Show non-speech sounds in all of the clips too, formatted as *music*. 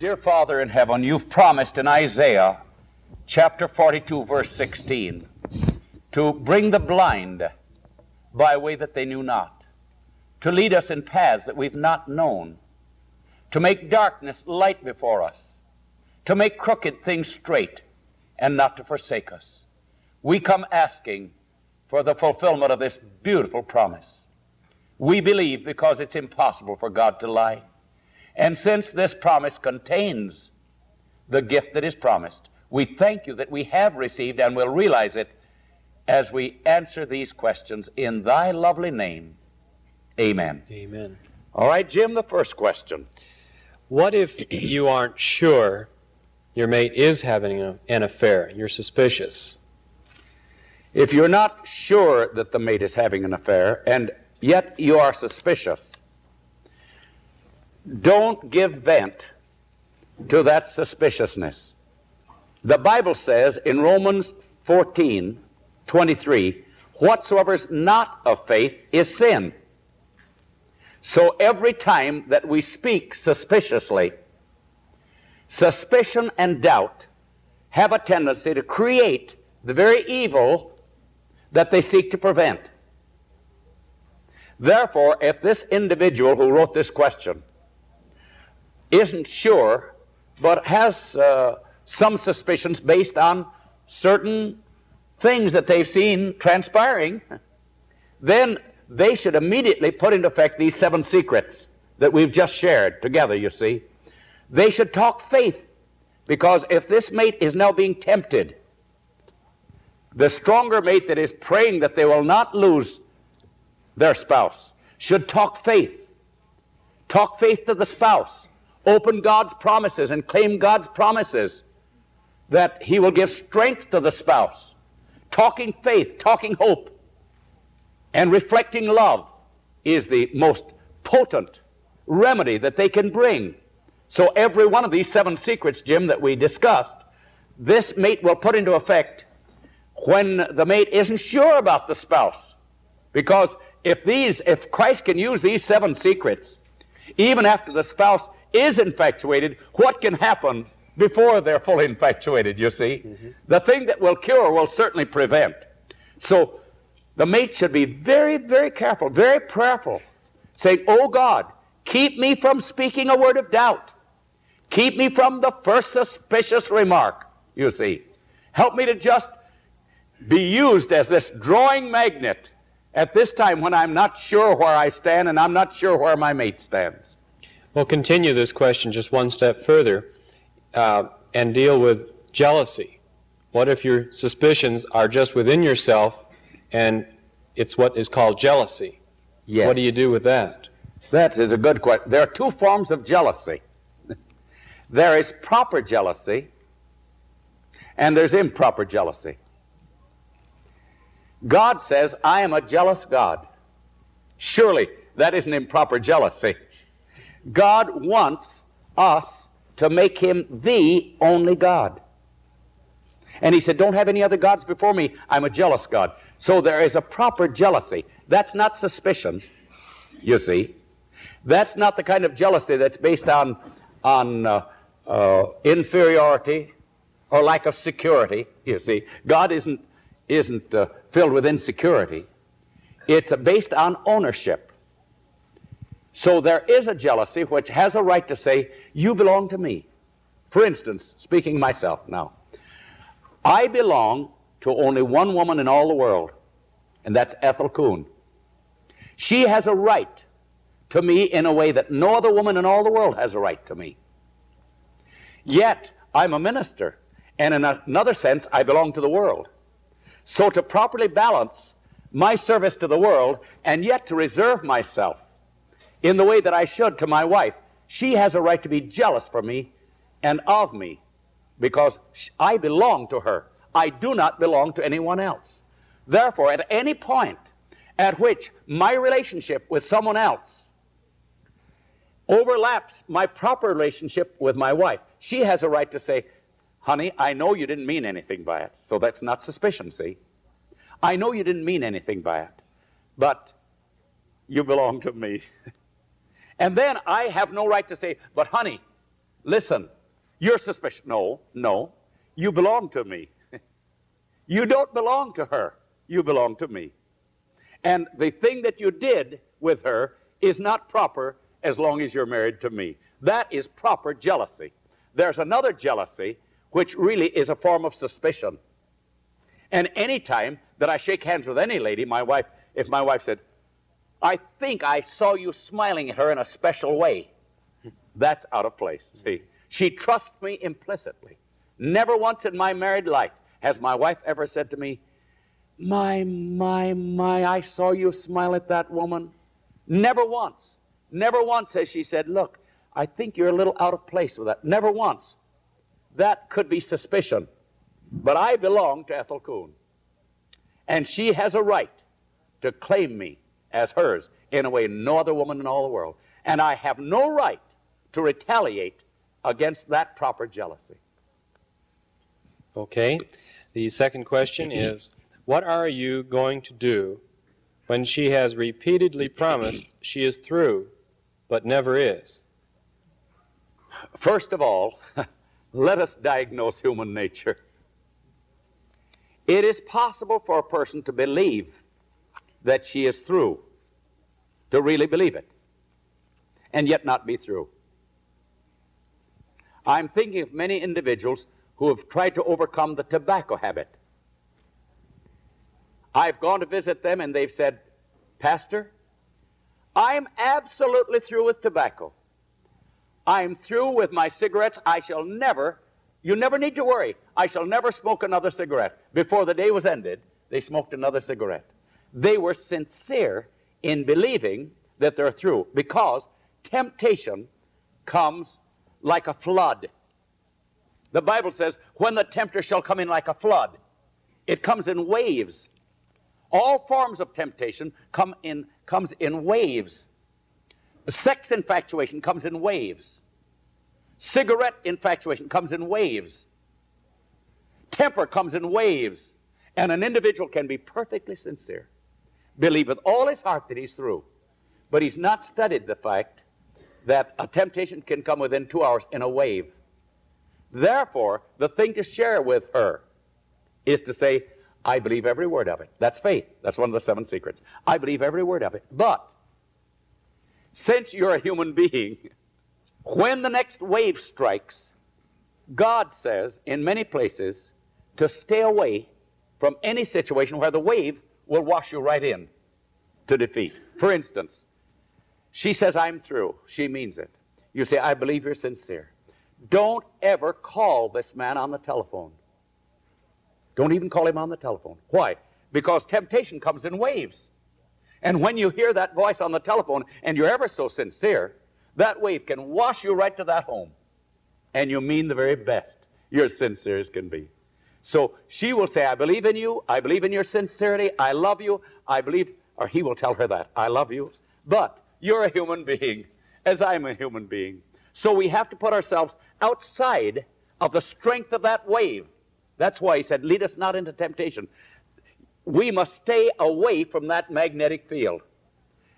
Dear Father in heaven, you've promised in Isaiah chapter 42, verse 16, to bring the blind by a way that they knew not, to lead us in paths that we've not known, to make darkness light before us, to make crooked things straight, and not to forsake us. We come asking for the fulfillment of this beautiful promise. We believe because it's impossible for God to lie. And since this promise contains the gift that is promised, we thank you that we have received and will realize it as we answer these questions in thy lovely name. Amen. Amen. All right, Jim, the first question. What if *clears throat* you aren't sure your mate is having a, an affair? You're suspicious. If you're not sure that the mate is having an affair and yet you are suspicious, don't give vent to that suspiciousness. The Bible says in Romans 14 23, whatsoever is not of faith is sin. So every time that we speak suspiciously, suspicion and doubt have a tendency to create the very evil that they seek to prevent. Therefore, if this individual who wrote this question isn't sure, but has uh, some suspicions based on certain things that they've seen transpiring, then they should immediately put into effect these seven secrets that we've just shared together, you see. They should talk faith, because if this mate is now being tempted, the stronger mate that is praying that they will not lose their spouse should talk faith. Talk faith to the spouse open God's promises and claim God's promises that He will give strength to the spouse. Talking faith, talking hope, and reflecting love is the most potent remedy that they can bring. So, every one of these seven secrets, Jim, that we discussed, this mate will put into effect when the mate isn't sure about the spouse. Because if these, if Christ can use these seven secrets, even after the spouse is infatuated, what can happen before they're fully infatuated, you see? Mm-hmm. The thing that will cure will certainly prevent. So the mate should be very, very careful, very prayerful, saying, Oh God, keep me from speaking a word of doubt. Keep me from the first suspicious remark, you see. Help me to just be used as this drawing magnet at this time when I'm not sure where I stand and I'm not sure where my mate stands. We'll continue this question just one step further uh, and deal with jealousy. What if your suspicions are just within yourself and it's what is called jealousy? Yes. What do you do with that? That is a good question. There are two forms of jealousy *laughs* there is proper jealousy, and there's improper jealousy. God says, I am a jealous God. Surely that isn't improper jealousy. God wants us to make him the only God. And he said, Don't have any other gods before me. I'm a jealous God. So there is a proper jealousy. That's not suspicion, you see. That's not the kind of jealousy that's based on, on uh, uh, inferiority or lack of security, you see. God isn't, isn't uh, filled with insecurity, it's based on ownership. So there is a jealousy which has a right to say, You belong to me. For instance, speaking myself now, I belong to only one woman in all the world, and that's Ethel Coon. She has a right to me in a way that no other woman in all the world has a right to me. Yet, I'm a minister, and in another sense, I belong to the world. So, to properly balance my service to the world and yet to reserve myself in the way that I should to my wife. She has a right to be jealous for me and of me because I belong to her. I do not belong to anyone else. Therefore, at any point at which my relationship with someone else overlaps my proper relationship with my wife, she has a right to say, Honey, I know you didn't mean anything by it. So that's not suspicion, see? I know you didn't mean anything by it, but you belong to me. *laughs* And then I have no right to say, but honey, Listen, your suspicion. No, no. You belong to me. *laughs* you don't belong to her. You belong to me. And the thing that you did with her is not proper as long as you're married to me. That is proper jealousy. There's another jealousy which really is a form of suspicion. And any time that I shake hands with any lady, my wife, if my wife said, I think I saw you smiling at her in a special way, that's out of place. See, she trusts me implicitly. Never once in my married life has my wife ever said to me, My, my, my, I saw you smile at that woman. Never once. Never once has she said, Look, I think you're a little out of place with that. Never once. That could be suspicion. But I belong to Ethel Coon. And she has a right to claim me as hers in a way no other woman in all the world. And I have no right to retaliate against that proper jealousy. Okay. The second question mm-hmm. is What are you going to do when she has repeatedly promised she is through, but never is? First of all, *laughs* let us diagnose human nature. It is possible for a person to believe that she is through, to really believe it, and yet not be through. I'm thinking of many individuals who have tried to overcome the tobacco habit. I've gone to visit them and they've said, Pastor, I'm absolutely through with tobacco. I'm through with my cigarettes. I shall never, you never need to worry, I shall never smoke another cigarette. Before the day was ended, they smoked another cigarette. They were sincere in believing that they're through because temptation comes like a flood. The Bible says, when the tempter shall come in like a flood, it comes in waves. All forms of temptation come in, comes in waves. Sex infatuation comes in waves. Cigarette infatuation comes in waves. Temper comes in waves. And an individual can be perfectly sincere, believe with all his heart that he's through, but he's not studied the fact that a temptation can come within two hours in a wave. Therefore, the thing to share with her is to say, I believe every word of it. That's faith. That's one of the seven secrets. I believe every word of it. But since you're a human being, when the next wave strikes, God says in many places to stay away from any situation where the wave will wash you right in to defeat. For instance, she says, I'm through. She means it. You say, I believe you're sincere. Don't ever call this man on the telephone. Don't even call him on the telephone. Why? Because temptation comes in waves. And when you hear that voice on the telephone and you're ever so sincere, that wave can wash you right to that home. And you mean the very best. You're sincere as can be. So she will say, I believe in you. I believe in your sincerity. I love you. I believe, or he will tell her that, I love you. But you're a human being, as I'm a human being. So we have to put ourselves outside of the strength of that wave. That's why he said, Lead us not into temptation. We must stay away from that magnetic field.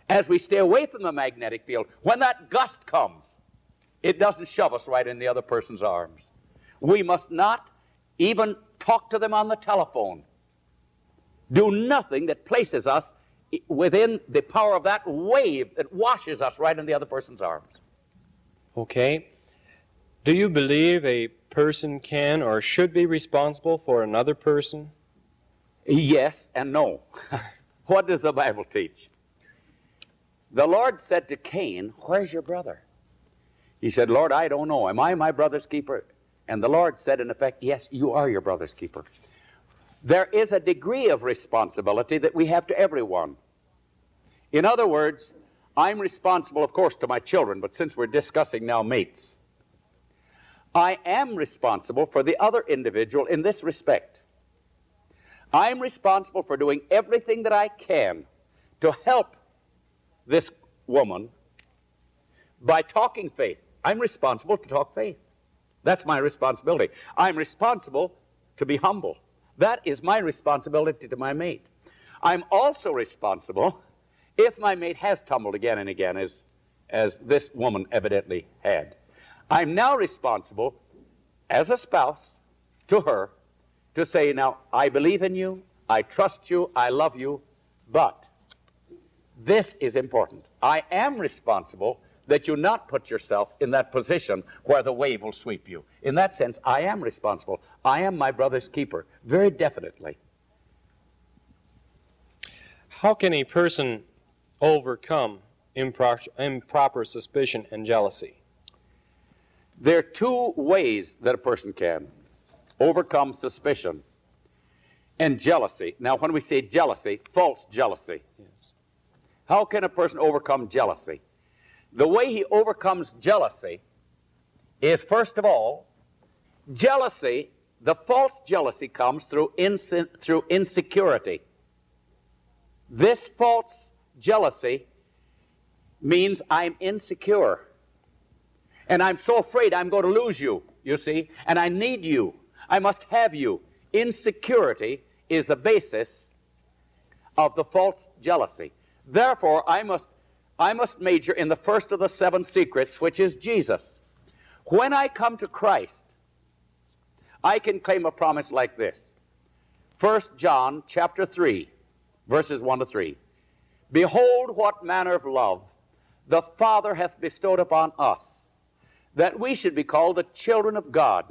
As we stay away from the magnetic field, when that gust comes, it doesn't shove us right in the other person's arms. We must not even talk to them on the telephone. Do nothing that places us within the power of that wave that washes us right in the other person's arms. Okay. Do you believe a person can or should be responsible for another person? Yes and no. *laughs* what does the Bible teach? The Lord said to Cain, Where's your brother? He said, Lord, I don't know. Am I my brother's keeper? And the Lord said, in effect, Yes, you are your brother's keeper. There is a degree of responsibility that we have to everyone. In other words, I'm responsible, of course, to my children, but since we're discussing now mates, I am responsible for the other individual in this respect. I'm responsible for doing everything that I can to help this woman by talking faith. I'm responsible to talk faith. That's my responsibility. I'm responsible to be humble. That is my responsibility to my mate. I'm also responsible if my mate has tumbled again and again, as, as this woman evidently had. I'm now responsible as a spouse to her to say, Now, I believe in you, I trust you, I love you, but this is important. I am responsible that you not put yourself in that position where the wave will sweep you. In that sense, I am responsible. I am my brother's keeper, very definitely. How can a person overcome impro- improper suspicion and jealousy? There are two ways that a person can overcome suspicion and jealousy. Now, when we say jealousy, false jealousy. Yes. How can a person overcome jealousy? The way he overcomes jealousy is, first of all, jealousy, the false jealousy comes through, inse- through insecurity. This false jealousy means I'm insecure. And I'm so afraid I'm going to lose you, you see, and I need you. I must have you. Insecurity is the basis of the false jealousy. Therefore, I must, I must major in the first of the seven secrets, which is Jesus. When I come to Christ, I can claim a promise like this. 1 John chapter 3, verses 1 to 3. Behold, what manner of love the Father hath bestowed upon us, that we should be called the children of God.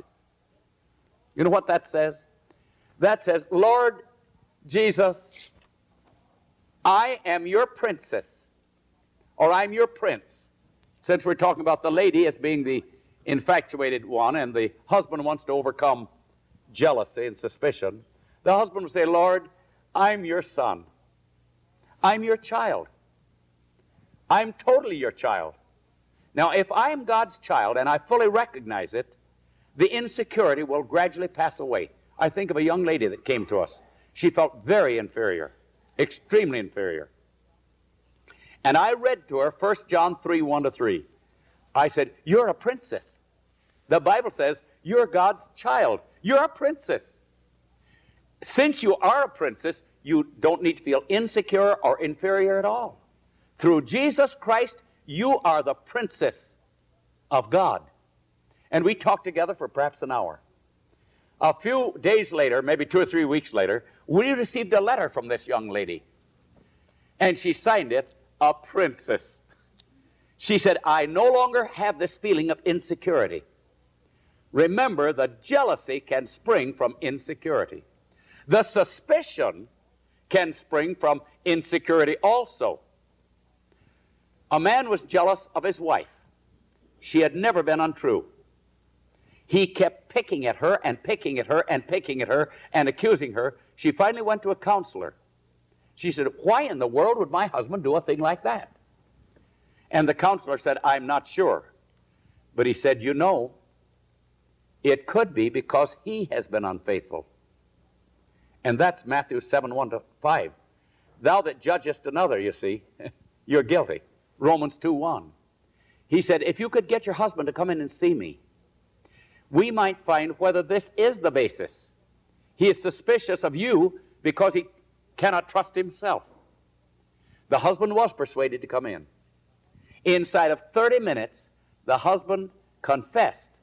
You know what that says? That says, Lord Jesus, I am your princess, or I'm your prince. Since we're talking about the lady as being the infatuated one, and the husband wants to overcome jealousy and suspicion, the husband will say, Lord, I'm your son. I'm your child. I'm totally your child. Now, if I am God's child and I fully recognize it, the insecurity will gradually pass away. I think of a young lady that came to us. She felt very inferior, extremely inferior. And I read to her 1 John 3 1 to 3. I said, You're a princess. The Bible says you're God's child. You're a princess. Since you are a princess, you don't need to feel insecure or inferior at all. Through Jesus Christ, you are the princess of God. And we talked together for perhaps an hour. A few days later, maybe two or three weeks later, we received a letter from this young lady. And she signed it, a princess. She said, I no longer have this feeling of insecurity. Remember, the jealousy can spring from insecurity. The suspicion can spring from insecurity also. A man was jealous of his wife. She had never been untrue. He kept picking at her and picking at her and picking at her and accusing her. She finally went to a counselor. She said, Why in the world would my husband do a thing like that? And the counselor said, I'm not sure. But he said, You know, it could be because he has been unfaithful. And that's Matthew 7 1 to 5. Thou that judgest another, you see, *laughs* you're guilty. Romans 2 1. He said, If you could get your husband to come in and see me, we might find whether this is the basis. He is suspicious of you because he cannot trust himself. The husband was persuaded to come in. Inside of 30 minutes, the husband confessed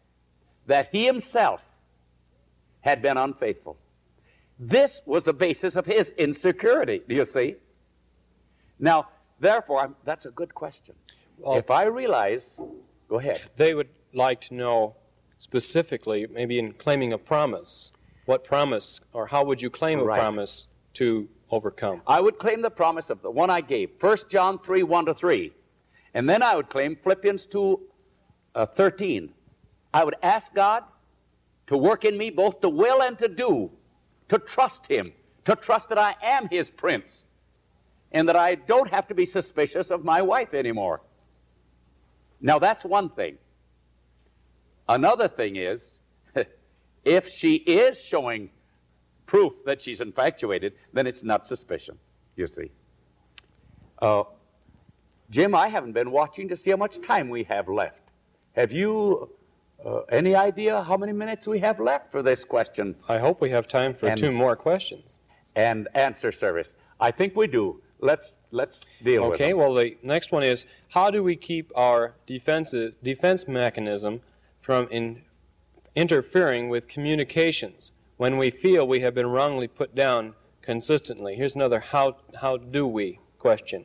that he himself had been unfaithful. This was the basis of his insecurity, do you see? Now, therefore, I'm, that's a good question. Well- if I realize, go ahead. They would like to know specifically, maybe in claiming a promise, what promise or how would you claim a promise to overcome? I would claim the promise of the one I gave, 1 John 3 1 to 3. And then I would claim Philippians 2 uh, 13. I would ask God to work in me both to will and to do, to trust Him, to trust that I am His prince, and that I don't have to be suspicious of my wife anymore. Now, that's one thing. Another thing is, *laughs* if she is showing proof that she's infatuated, then it's not suspicion, you see. Uh, Jim, I haven't been watching to see how much time we have left. Have you uh, any idea how many minutes we have left for this question I hope we have time for And- two more questions. and answer service? I think we do. Let's let's deal with it. Okay, well, the next one is how do we keep our defensive, defense mechanism from in interfering with communications when we feel we have been wrongly put down consistently. Here's another how, how do we question.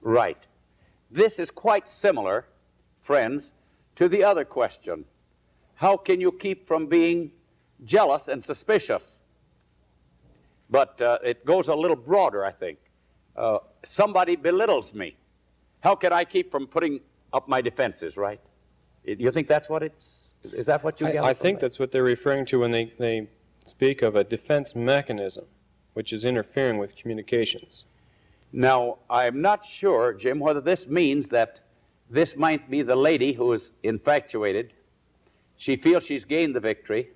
Right. This is quite similar, friends, to the other question. How can you keep from being jealous and suspicious? But uh, it goes a little broader, I think. Uh, somebody belittles me. How can I keep from putting up my defenses, right? You think that's what it's. Is that what you I, get? I think that's what they're referring to when they, they speak of a defense mechanism, which is interfering with communications. Now, I'm not sure, Jim, whether this means that this might be the lady who is infatuated. She feels she's gained the victory.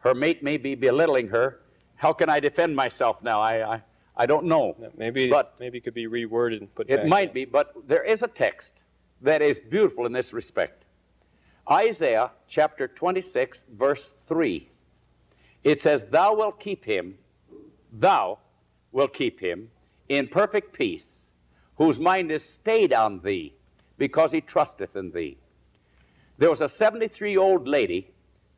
Her mate may be belittling her. How can I defend myself now? I, I, I don't know. Maybe, but maybe it could be reworded and put It might in. be, but there is a text that is beautiful in this respect. Isaiah chapter 26, verse 3. It says, Thou wilt keep him, thou wilt keep him in perfect peace, whose mind is stayed on thee, because he trusteth in thee. There was a 73 year old lady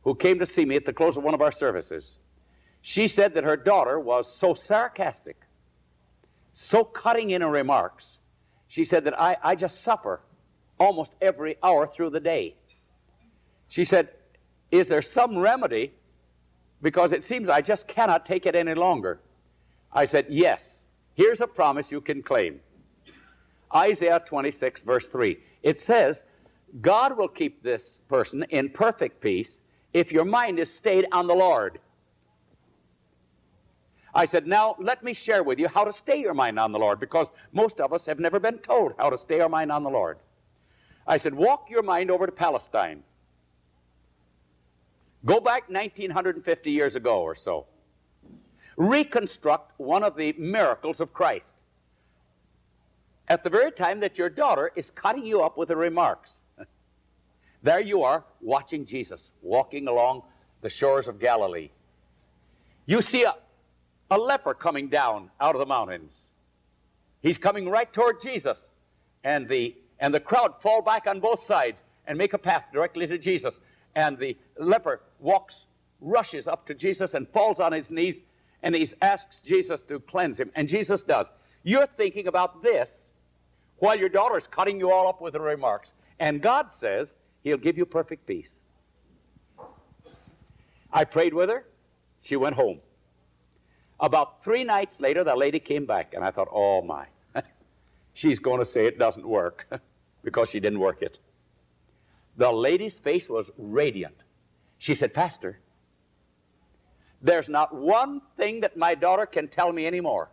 who came to see me at the close of one of our services. She said that her daughter was so sarcastic, so cutting in her remarks. She said that I, I just suffer almost every hour through the day. She said, Is there some remedy? Because it seems I just cannot take it any longer. I said, Yes. Here's a promise you can claim Isaiah 26, verse 3. It says, God will keep this person in perfect peace if your mind is stayed on the Lord. I said, Now let me share with you how to stay your mind on the Lord because most of us have never been told how to stay our mind on the Lord. I said, Walk your mind over to Palestine. Go back 1950 years ago or so. Reconstruct one of the miracles of Christ. At the very time that your daughter is cutting you up with her remarks, *laughs* there you are watching Jesus walking along the shores of Galilee. You see a, a leper coming down out of the mountains. He's coming right toward Jesus, and the and the crowd fall back on both sides and make a path directly to Jesus. And the leper walks, rushes up to Jesus and falls on his knees, and he asks Jesus to cleanse him. And Jesus does. You're thinking about this while your daughter's cutting you all up with her remarks. And God says he'll give you perfect peace. I prayed with her. She went home. About three nights later, the lady came back, and I thought, oh my, *laughs* she's going to say it doesn't work *laughs* because she didn't work it. The lady's face was radiant. She said, Pastor, there's not one thing that my daughter can tell me anymore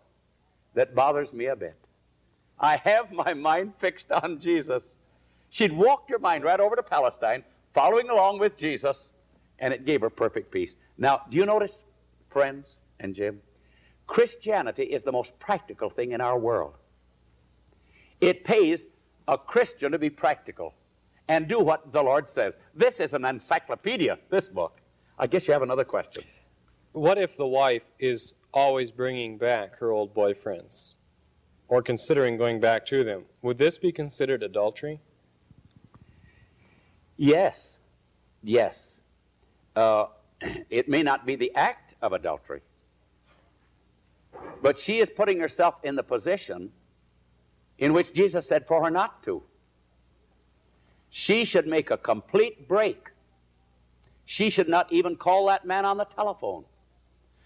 that bothers me a bit. I have my mind fixed on Jesus. She'd walked her mind right over to Palestine, following along with Jesus, and it gave her perfect peace. Now, do you notice, friends and Jim? Christianity is the most practical thing in our world. It pays a Christian to be practical and do what the Lord says. This is an encyclopedia, this book. I guess you have another question. What if the wife is always bringing back her old boyfriends or considering going back to them? Would this be considered adultery? Yes, yes. Uh, *clears throat* it may not be the act of adultery, but she is putting herself in the position in which Jesus said for her not to. She should make a complete break. She should not even call that man on the telephone.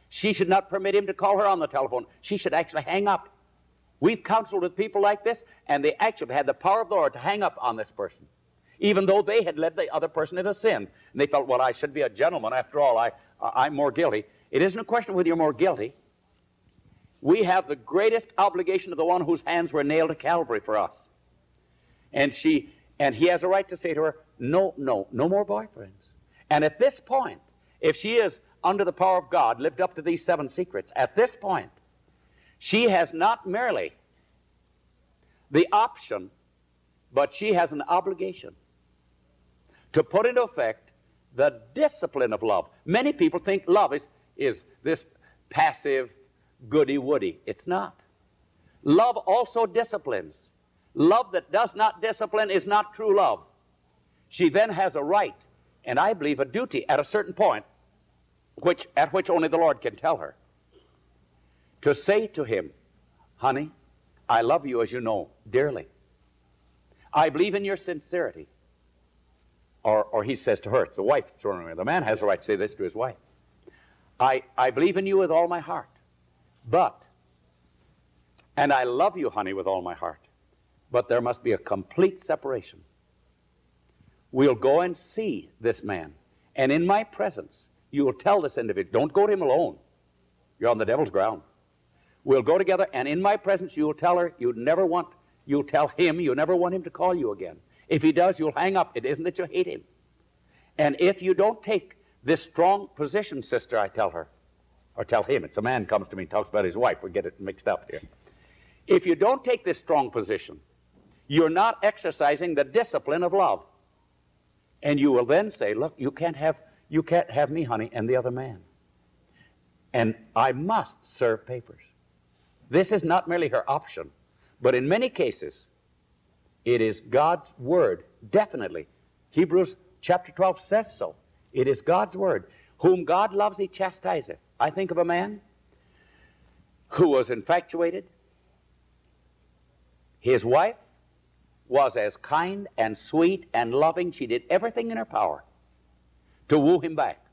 She should not permit him to call her on the telephone. She should actually hang up. We've counseled with people like this, and they actually had the power of the Lord to hang up on this person, even though they had led the other person into sin. And they felt, well, I should be a gentleman. After all, I, I'm more guilty. It isn't a question whether you're more guilty. We have the greatest obligation to the one whose hands were nailed to Calvary for us. And she and he has a right to say to her, No, no, no more boyfriends. And at this point, if she is under the power of God, lived up to these seven secrets, at this point, she has not merely the option, but she has an obligation to put into effect the discipline of love. Many people think love is, is this passive, goody woody. It's not. Love also disciplines. Love that does not discipline is not true love. She then has a right and I believe a duty at a certain point, which, at which only the Lord can tell her, to say to him, Honey, I love you as you know dearly. I believe in your sincerity. Or, or he says to her, it's the wife that's throwing away. The man has a right to say this to his wife. I, I believe in you with all my heart. But, and I love you, honey, with all my heart. But there must be a complete separation. We'll go and see this man. And in my presence, you will tell this individual, don't go to him alone. You're on the devil's ground. We'll go together, and in my presence, you'll tell her you'd never want, you'll tell him you never want him to call you again. If he does, you'll hang up. It isn't that you hate him. And if you don't take this strong position, sister, I tell her, or tell him, it's a man comes to me and talks about his wife. We get it mixed up here. If you don't take this strong position, you're not exercising the discipline of love. And you will then say, look, you can't have you can't have me, honey, and the other man. And I must serve papers. This is not merely her option, but in many cases, it is God's word, definitely. Hebrews chapter 12 says so. It is God's word. Whom God loves, he chastiseth. I think of a man who was infatuated. His wife was as kind and sweet and loving. She did everything in her power to woo him back.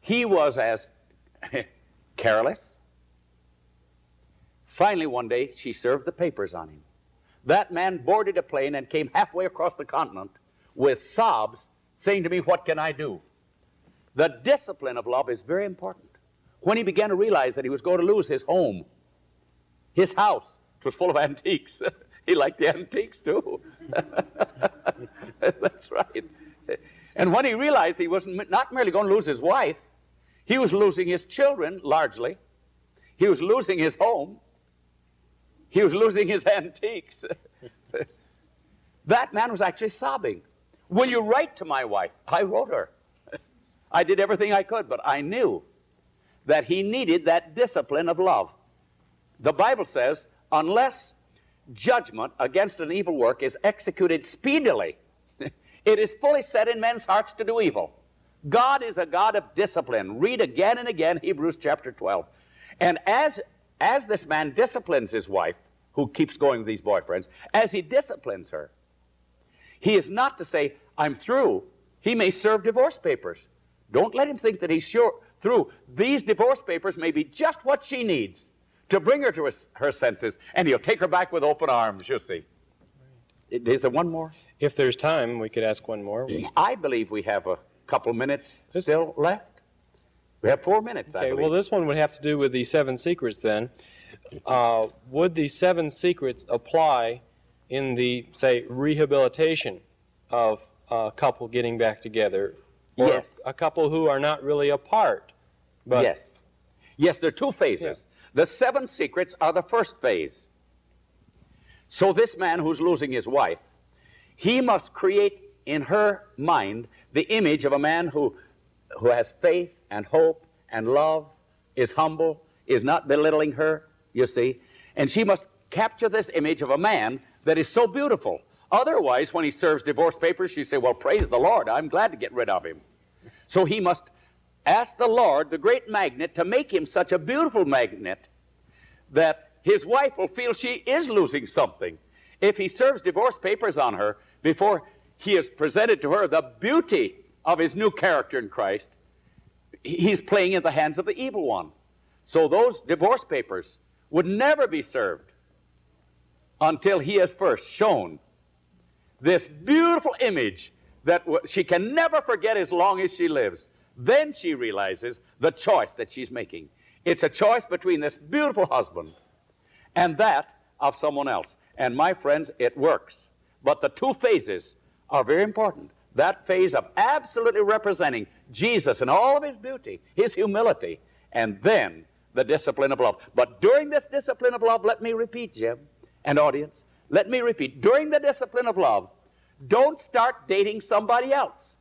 He was as *laughs* careless. Finally, one day, she served the papers on him. That man boarded a plane and came halfway across the continent with sobs saying to me, What can I do? The discipline of love is very important. When he began to realize that he was going to lose his home, his house, which was full of *laughs* antiques, he liked the antiques too. *laughs* That's right. And when he realized he was not merely going to lose his wife, he was losing his children largely, he was losing his home, he was losing his *laughs* antiques. *laughs* that man was actually sobbing. Will you write to my wife? I wrote her. I did everything I could, but I knew that he needed that discipline of love. The Bible says, unless judgment against an evil work is executed speedily, *laughs* it is fully set in men's hearts to do evil. God is a God of discipline. Read again and again Hebrews chapter 12. And as, as this man disciplines his wife, who keeps going with these boyfriends, as he disciplines her, he is not to say, I'm through. He may serve divorce papers. Don't let him think that he's sure through. These divorce papers may be just what she needs to bring her to her, her senses, and he'll take her back with open arms, you'll see. Is there one more? If there's time, we could ask one more. I believe we have a couple minutes this, still left. We have four minutes. Okay, well, this one would have to do with the seven secrets then. Uh, would the seven secrets apply in the, say, rehabilitation of a couple getting back together? Or yes. a couple who are not really apart? But yes. Yes, there are two phases. The seven secrets are the first phase. So this man who's losing his wife, he must create in her mind the image of a man who, who has faith and hope and love, is humble, is not belittling her, you see. And she must capture this image of a man that is so beautiful. Otherwise, when he serves divorce papers, she say, Well, praise the Lord, I'm glad to get rid of him. So he must ask the Lord, the great magnet, to make him such a beautiful magnet that his wife will feel she is losing something. If he serves divorce papers on her before he has presented to her the beauty of his new character in Christ, he's playing in the hands of the evil one. So those divorce papers would never be served until he has first shown this beautiful image that she can never forget as long as she lives. Then she realizes the choice that she's making. It's a choice between this beautiful husband and that of someone else. And my friends, it works. But the two phases are very important. That phase of absolutely representing Jesus in all of his beauty, his humility, and then the discipline of love. But during this discipline of love, let me repeat, Jim and audience, let me repeat, during the discipline of love, don't start dating somebody else.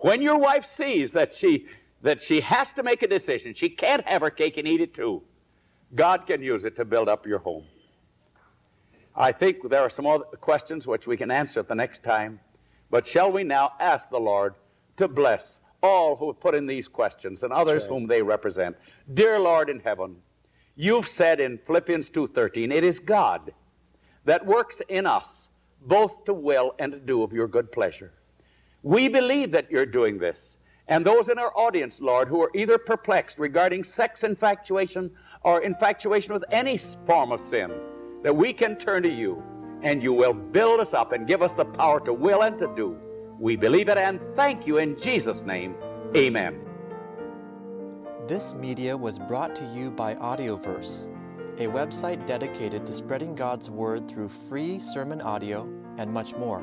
When your wife sees that she that she has to make a decision, she can't have her cake and eat it too. God can use it to build up your home. I think there are some other questions which we can answer at the next time. But shall we now ask the Lord to bless all who have put in these questions and others right. whom they represent? Dear Lord in heaven, you've said in Philippians 2:13, it is God that works in us both to will and to do of your good pleasure. We believe that you're doing this. And those in our audience, Lord, who are either perplexed regarding sex infatuation or infatuation with any form of sin, that we can turn to you and you will build us up and give us the power to will and to do. We believe it and thank you in Jesus' name. Amen. This media was brought to you by Audioverse, a website dedicated to spreading God's Word through free sermon audio and much more.